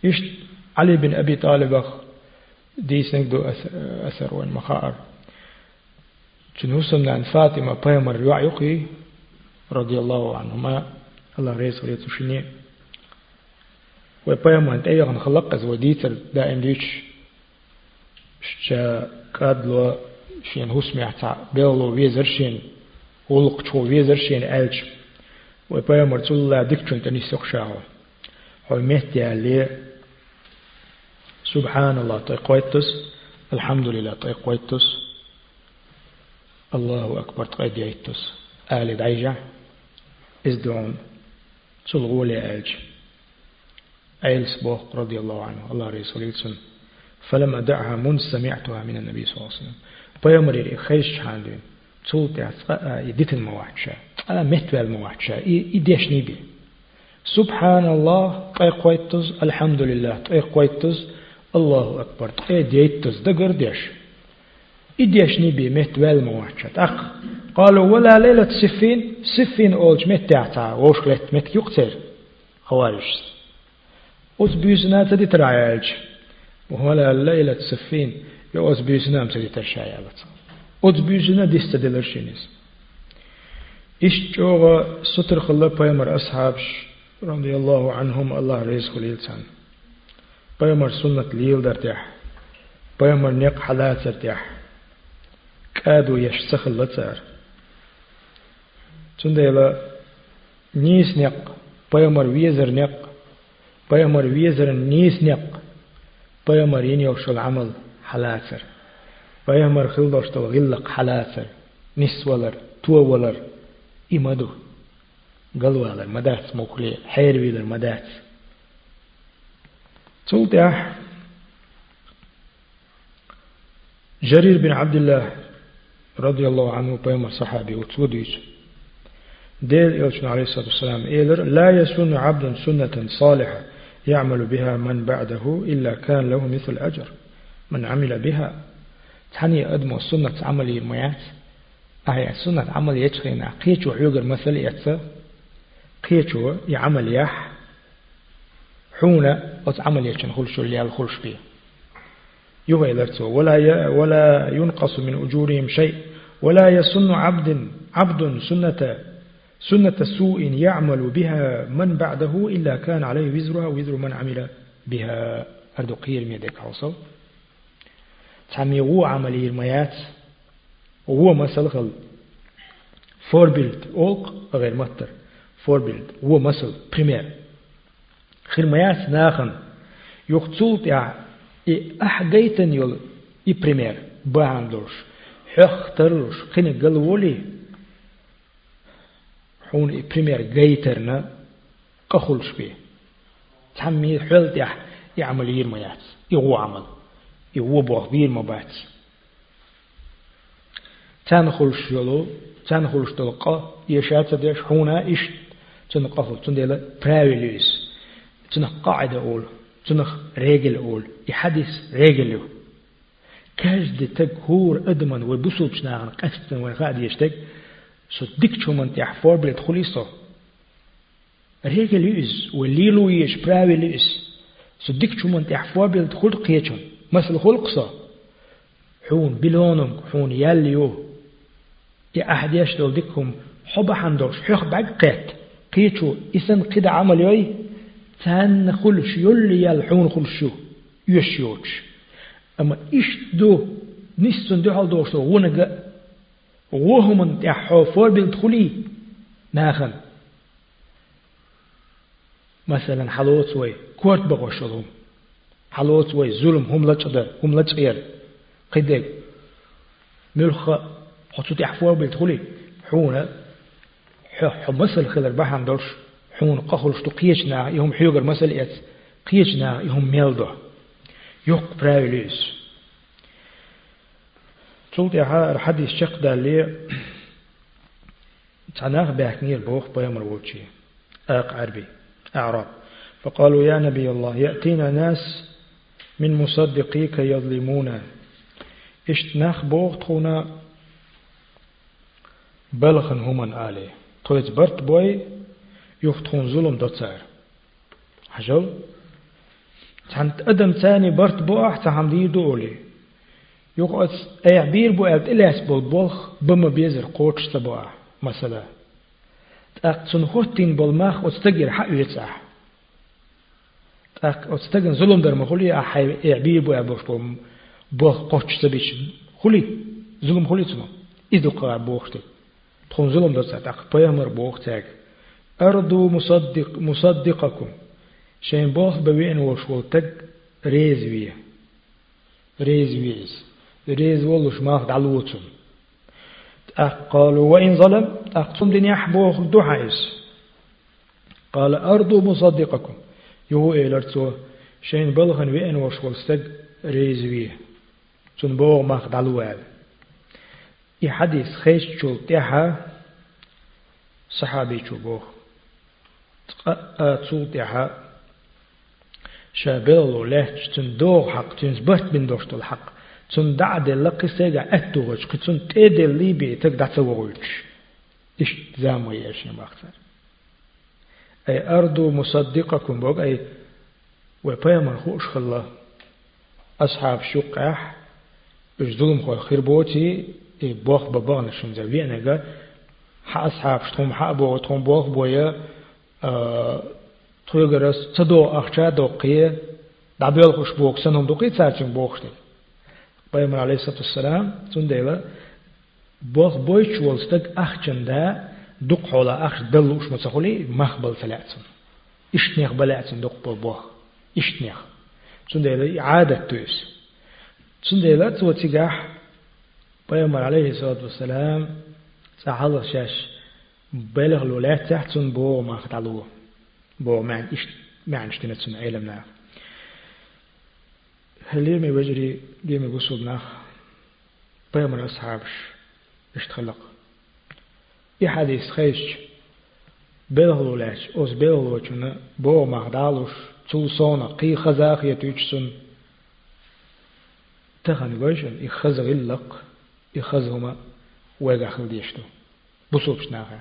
إيش علي بن أبي طالب أخ دي سنقدو أثر وين مخاطر جنوسم عن فاطمة بيمر يعيقي رضي الله عنهما. الله رئيس وليتوشيني وبيمر أنت أيضا خلق وديتر دائم ديش شا كادلو شين هسمي عتا بيلو ويزرشين ولق شو ويزرشين ألج. وبيمر تقول الله دكتون تني سخشاو هو مهتي عليه سبحان الله تقويتس الحمد لله تقويتس الله أكبر تقيديتس آل دعيجة ازدعون تلغولي ألج أيل سبوق رضي الله عنه الله رسول الله فلم أدعها من سمعتها من النبي صلى الله عليه وسلم بيامري خيش حاندين تولت يديت المواحشة أنا مهتوى المواحشة إيديش نيبي سبحان الله تقويتز الحمد لله تقويتز الله أكبر تقيديتز دقر ديش إيديش نيبي مهتوى المواحشة أخ قالوا ولا ليلة سفين سفين أولج مهتعتا ووش لت مت يقتر خوارج أتبيزنا تدي ترعيالج وهلا ليلة سفين يوز بيزنا مسدي ترشايالت أتبيزنا ديستدلر شينيس إيش جوغا ستر خلا بيمر أصحابش رضي الله عنهم الله رزق ليلسان بيمر سنة ليل درتاح بيمر نق حالات درتاح كادو يشسخ اللتار تنديلا نيس نق بيمر ويزر نق بيمر ويزر نيس نق بيمر ينيوش العمل حلاتر بيمر خلدوش غلق حلاتر نسولر توولر إمدو قلوالر مدات موكلي حير ويلر مدات. تولتاح جرير بن عبد الله رضي الله عنه بيما صحابي وتوديش إلشن عليه الصلاة والسلام إيلر لا يسن عبد سنة صالحة يعمل بها من بعده إلا كان له مثل أجر من عمل بها تاني أدمو سنة عملي ميات أهي سنة عمل يتخينا قيتو عيوغر مثل يتسا قيتو يعمل يح حونا وتعمل يتشن خلشو اللي الخلش بيه يوهي لرتو ولا ولا ينقص من أجورهم شيء ولا يسن عبد عبد سنة سنة سوء يعمل بها من بعده إلا كان عليه وزرها وزر من عمل بها. أردو قير ميدك عوصل تعمي هو عملي الميات وهو مثل خل. فوربيلد أولق غير متر. فوربيلد هو مثل بريمير. خير ميات ناخن. يقتلت يا أحجيتن يل إي بريمير. باندوش حخترش خين قلولي حون بريمير جيترنا قخلش بيه تعمي حلت يح يعمل يرميات يغو عمل يغو بوغبير مبات تنخلش يلو تنخلش تلقى يشات ديش حونا إشت تنقفل تنديلا براويليس تنق قاعدة أول تنخ رجل أول يحدث رجله كاجد تك هور أدمن وبسوب شناغن قستن وخاد يشتك سو ديك شو من تحفور بلد خليصو رجل يز وليلو يش براوي ليس سو ديك شو من تحفور بلد خلق يشون مثل خلقصا حون بلونم حون ياليو يا أحد يشتغل ديكهم حب حندوش حيخ بعقات قيتشو إسن قد عمل يوي تان خلش يلي يلحون خلشو يشيوش أما إيش دو نستن دو حال دوشتو ونقا وهم تحو فور بالدخولي ناخن مثلا حلوت وي كورت بغوشلهم حلوت وي ظلم هم لجدا هم لجير قدك ملخ حطو تحفور بالدخولي حونا حمسل خلر بحان دورش حون قخل شتو قيشنا يهم حيوغر مسل ات قيشنا يهم ميلدو يوق برايليس تولت يا الحديث شق دالي. تعناغ باكنير بوخ بيامر ووتشي أق عربي. أعراب. فقالوا يا نبي الله يأتينا ناس من مصدقيك يظلمونا. اشتناخ بوخ تخونا؟ بلخن همن آلي. طويت برت بوي يفتخون ظلم دوتسار. حجل؟ تحنت أدم ثاني برت بوح تحم دي دولي يقعد أي عبير بو أبت إلاس بالبوخ بما بيزر قوتش تبوح مثلا تأق تنخوتين بالماخ وتستقر حق يتسح تأق وتستقر ظلم در مخولي أحي عبير بو أبوش بوخ قوتش تبيش خولي ظلم خولي تنو إذا قاع بوختي تخون ظلم دوتسار تأق بيامر بوخ تاك أرضو مصدق مصدقكم شين بوخ بوين وشول تك ريزوية ريزويز ريز والوش ماخد علوتهم قالوا وإن ظلم أقتم دنيا حبوخ دحايس قال أرضو مصدقكم. يهو إيلرتو شين بلغن وين وشول ستك ريزوية تون بوغ ماخد علوال إي حديث خيش شول تيحا؟ صحابي شو بوخ. تسوطيها شابل لهج تندوغ حق تنزبت من دوشت الحق. تن دعد لقي سيغا أتوغش تن تيد اللي بي تك دعتوغوش إيش زامو ياشين باختر أي أرضو مصدقكم بوغ أي وبيما خوش خلا. أصحاب شقاح إش ظلم خو خربوتي بوخ ببغن شمزا وينغا ح أصحاب شتهم حق بوغ تهم بوخ بويا تويغرس تدو أخشى دوقية دابيل خوش بوك سنهم دوقية تسارتين بوخشتي بيامر عليه الصلاة والسلام تنديلا بوخ بويش والستك أخشن دا دوق حولا أخش دلوش متسخولي مخبل ثلاثن إشتنيخ بلاتن دوق بو بوخ إشتنيخ تنديلا إعادة تويس تنديلا توتيقاح بيامر عليه الصلاة والسلام سحل شاش بلغ الولايات تحتن بو ما ختعلو بو ما إش ما عنشتنا تسن علمنا هل يرمي وجري يرمي بصوبنا بيمر أصحابش اشتخلق إي حديث خيش بلغلو لاش أوز بلغلو چنا بو مغدالوش تو صونا قي خزاخية تيجسن تخن قوشن إي خزغ اللق إي خزغما ويغا خل ديشتو بصوبش ناخا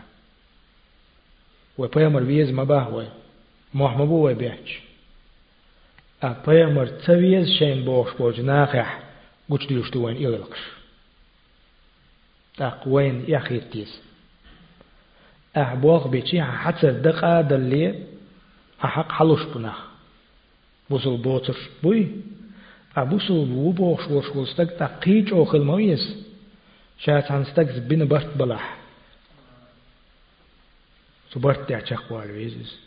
وبيمر بيز مباهوي محمبو وبيحش أبيمر تسويز شين بوش بوج ناخح قوش ديشتو وين إلقش تاق وين يخير تيس أحبوغ بيتي حتى دقا دلي أحق حلوش بناخ بوصل بوتر بوي أبوصل بو بوش وش وستك تقيج أوخل مويس شات عن ستك زبين برت بلح سبرت تعشق والويزز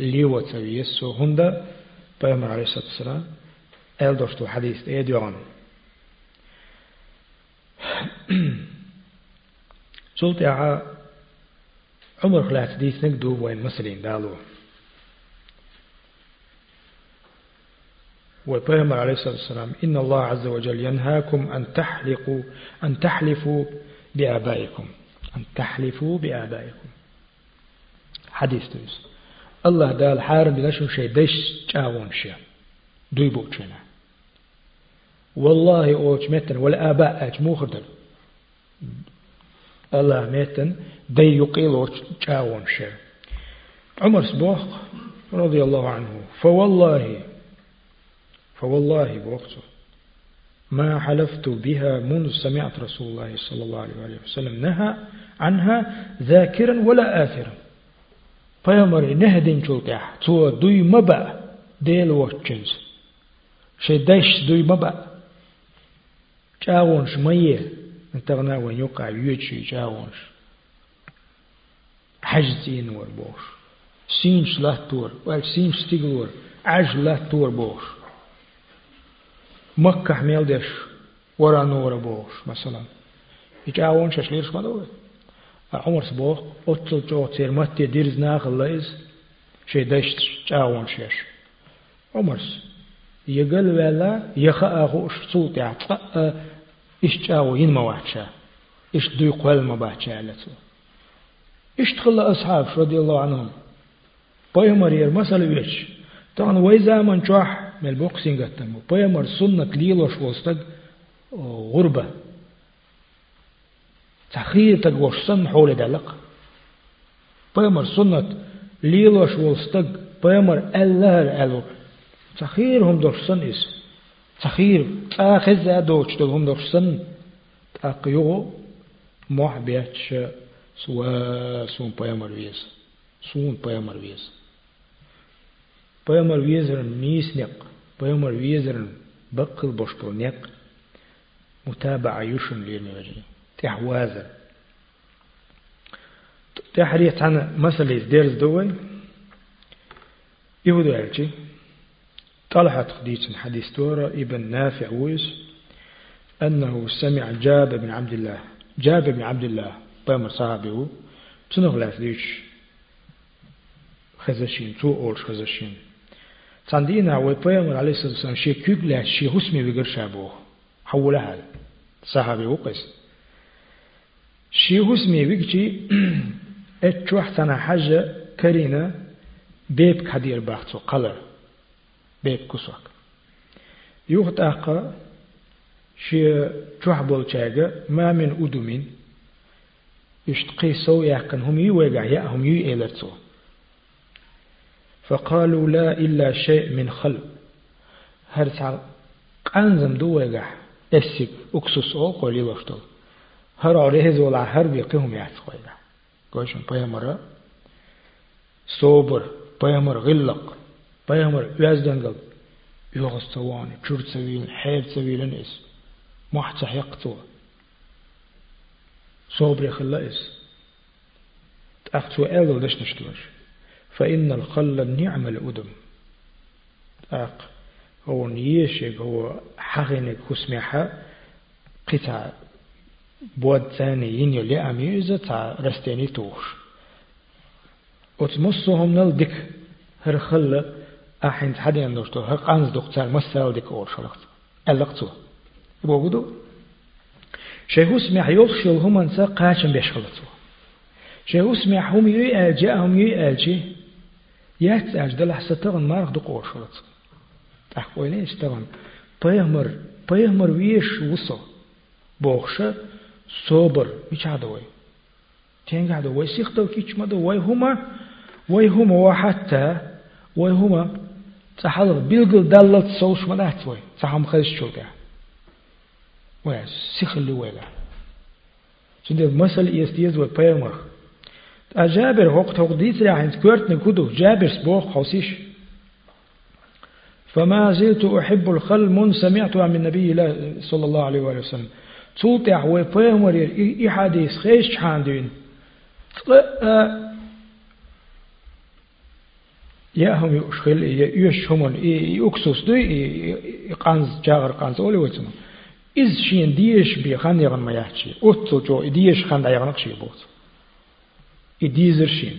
ليو يتيسو هندا بيامر عليه الصلاة والسلام أل دوشتو حديث إيديون سلطة عمر خلات ديس نقدو وين مسلين دالو وبيغمر عليه الصلاة والسلام إن الله عز وجل ينهاكم أن تحلقوا أن تحلفوا بآبائكم أن تحلفوا بآبائكم حديث دوس الله دال حارم بلاشو شيء دش جاون شيء. دوي بوچنا والله اوچ متن. والآباء اج مو خردل الله ميتن دي يقيل جاون شر عمر سبوخ رضي الله عنه. فوالله فوالله بوقته ما حلفت بها منذ سمعت رسول الله صلى الله عليه وسلم. نهى عنها ذاكرا ولا آثرا. فيمر نهدين شلقح تو دوي مبا ديل وشنز شدش دوي مبا جاون شميه انتغنا وين يقع يوتشي جاونش حجزين ور بوش سينش لا تور وال سينش ستيغور عج لا تور بوش مكة حميل ديش ورا نور بوش مثلا يجاونش اشليرش مدوه عمر سبوخ أتل جو تير متى ديرز ناخل لايز شي دش جاونش يش عمرس يقل ولا يخا أخو صوت يعني إيش جاو ين مواتشا إيش دوي قوال مباتشا لتو إيش تخلى أصحاب رضي الله عنهم بيمر ير مسألة ويش طبعا ويزا من جوح من البوكسينغ التمو بيمر سنة ليلوش وستق غربة تخير تقوش سن حول دلق بيمر سنة ليلوش وستق بيمر الله ألو تخيرهم دوش سن إس تخير تأخذ دوش دلهم درسن تأقيو موح بيتش سوا سون بيامر ويز. سون بيامر ويز. بيامر ويزرن ميس نق بيامر ويزرن بقل بشبر نق متابعة يشن ليرني وجه تحوازر تحريت عن مسألة ديرز دوي يهودو يرجي طلحة خديج حديث تورا ابن نافع ويس أنه سمع جاب بن عبد الله جاب بن عبد الله بامر صحابه تنغ لافديش خزشين تو أولش خزشين تاندينا وبامر عليه الصلاة والسلام شي كيب لا شي هسمي بقر شابوه حولها صحابي وقس شي هسمي بقجي اتشوح تنا حاجة كرينا بيب كدير باختو قلر. بيت كسوك يوخت أقا شي تحبول شاقة ما من أدومين يشتقي سو يحقن هم يوغع يا هم يؤلرتو فقالوا لا إلا شيء من خلق هرسع قانزم دو وغع اسك اكسس أو قولي وشتو هر عريز ولا هر بيقيهم يحسقوا قوشن بيامرا صوبر بيامر غلق Peygamber özden gal. Yoğuz tavani, çürt sevilin, hayr sevilin is. Muhtsa yaqtu. صبر خلاص أخت أول دش نشتوش فإن الخل النعم الأدم أق هو نيشك هو حغنك كسمحة قطع بود ثاني ينيو لأميزة تاع رستاني توش وتمصهم نلدك. هر خلّ أحين حد يندوشتو. هق أنز دكتور مسال ديك أول شلقت. ألقتو. بوغدو شيخوس مع يوخشل هم انسا قاشم بيشخلطو شيخوس مع هم يوي ألجي هم يوي ألجي يات أجدل حستغن مارخ دو قوشلط أحقوي ليش طبعا بيهمر بيهمر صبر هذا وي تين هذا وي سيختو كيش مدو وي هما وي هما وحتى وي هما تحضر بيلقل دلت صوش منات وي تحم خلش شوكا وي سيخلي ويلا سندي مسألة يستيز وي بيهمر أجابر وقت وقديت راح كورت نكودو جابر سبوخ خوسيش فما زلت أحب الخل من سمعتها من النبي صلى الله عليه وآله وسلم تولتع وفهمر إي حديث خيش حاندين يا هم يشخل يشهمون يكسوس دو يقانز جاغر قانز أولي وتسمى إز شين ديش بي خان يغن ما يحكي أتو جو ديش خان دا يغنق شي بوت إديزر شين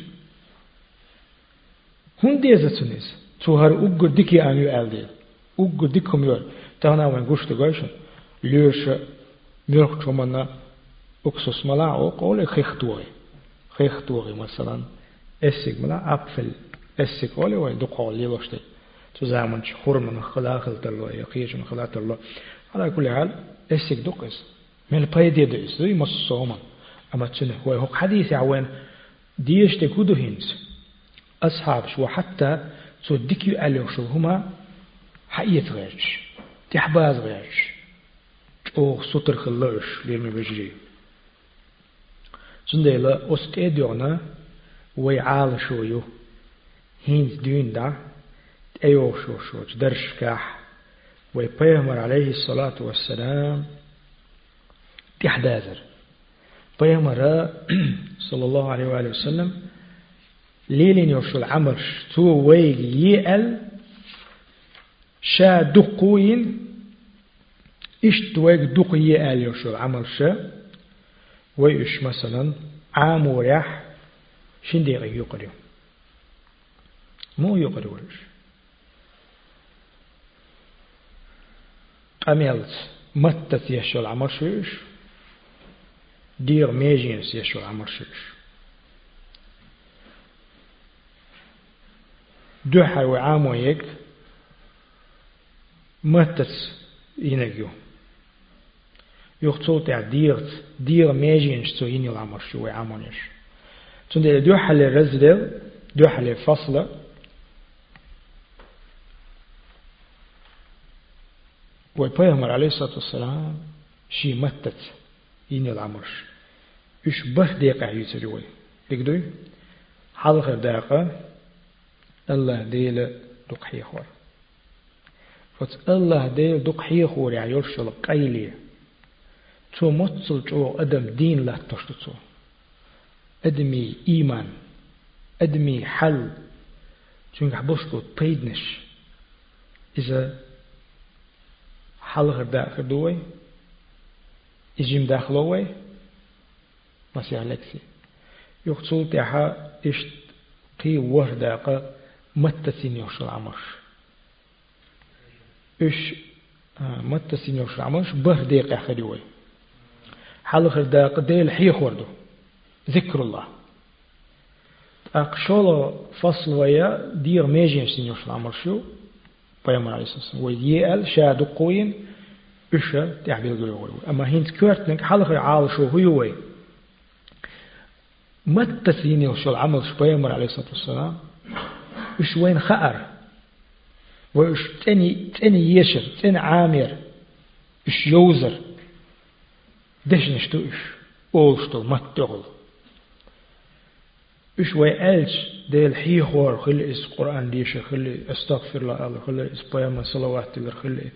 هون ديزة تنيز توهر أقر ديكي أن يؤلدي أقر ديكم يور تانا وين قشت قايشن ليرش ميرخ شمنا أكسس ملا أو قول خيختوغي خيختوغي مثلا أسيق ملا أبفل أسيق أولي وين دقال ليلوشتي تو زمان خور من خلاخل تلو يقيش من خلاخل تلو على كل حال أسيق دقس من البايدي دقس دي مصوما أما تشنه هو هو حديث عوين ديش تكودو هينز أصحاب شو حتى ديكيو أليو شو هما حقية غيرش تحباز غيرش أو سطر خلوش ليرمي بجري زنديلا أستيديونا ويعال شويو هينز دين دا أيو شو شو درش كاح ويبيهمر عليه الصلاة والسلام تحدازر بيهمر صلى الله عليه وآله وسلم ليلين يوشو العمرش تو ويغ يأل شا دقوين إشت ويغ دق يأل يوشو العمرش ويش مثلا؟ عام وريح شندي غي يقريو؟ مو يقريوش أميلت متت يشو العمرش دير ميجينس يشو العمرش دوحة وعام ويك متس ينجو يخطوط ديرت دير ميجينش تو يني العمر شو وعامونيش تندي دوحة للرزدل دوحة للفصل ويبيهمر عليه الصلاة والسلام شي متت يني العمرش إيش بس دقيقة يسري لقدوي حلقة دقيقة الله ديل دق حيخور فت الله ديل دق حيخور يعني يرشل قيلي تو متصل جو أدم دين لا تشتو أدمي إيمان أدمي حل چونك حبوشكو تيدنش إذا حلغر داخل دوي إجيم داخلوي مسيح لكسي يقصول تيحا إشت قي ورداقة متى سينيوش العمرش إيش آه متى سينيوش العمرش به ديق أخدوي حال خر داق ديل حي خوردو ذكر الله. أقشول فصل ويا دير ميجين سينيوش العمرشو بيامر عليه الصلاة والسلام. ويال شادو قوين إيشا تعبير قلوي أما كورتنك حال خر عال شو هو متى سينيوش العمرش بيامر عليه الصلاة والسلام؟ وش وين خأر؟ وش تاني تاني يشر تاني عامر إش يوزر. دش نشتو إش أولشتو متغل إش وي ألش ديل حيخور خلي إس قرآن ديش خلي استغفر الله الله خلي إس بياما صلوات دلر خلي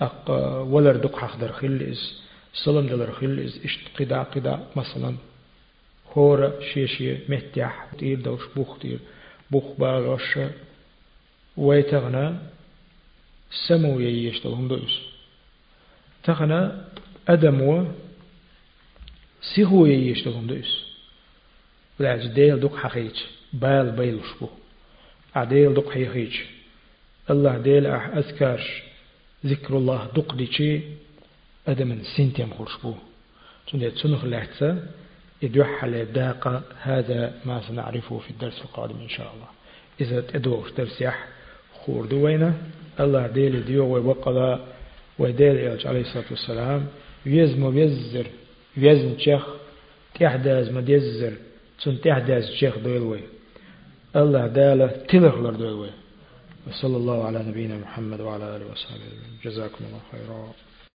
تق ولر دق حخدر خلي إس سلام دلر خلي إس إش قدا قدا مثلا هورا شيشي متيح تير دوش بوخ تير بوخ باغش ويتغنى سمو هم دوس تغنى أدمو ييشتل هم دوس ولاج ديل دوك حقيج بال بيل شبو عديل دوك حيخيج الله ديل أح أذكرش ذكر الله دوق ديشي أدم سنتيم خرشبو تندي تنخ لحتة يدوح على داقة هذا ما سنعرفه في الدرس القادم إن شاء الله إذا تدوش درس يح خور دوينة الله ديل ديو وبقلا وديل عليه الصلاة والسلام يزم ويزر يزن شيخ تحداز ما ديزر تون تحداز شيخ دويلوي الله دالة تلغلر دويلوي وصلى الله على نبينا محمد وعلى آله وصحبه جزاكم الله خيرا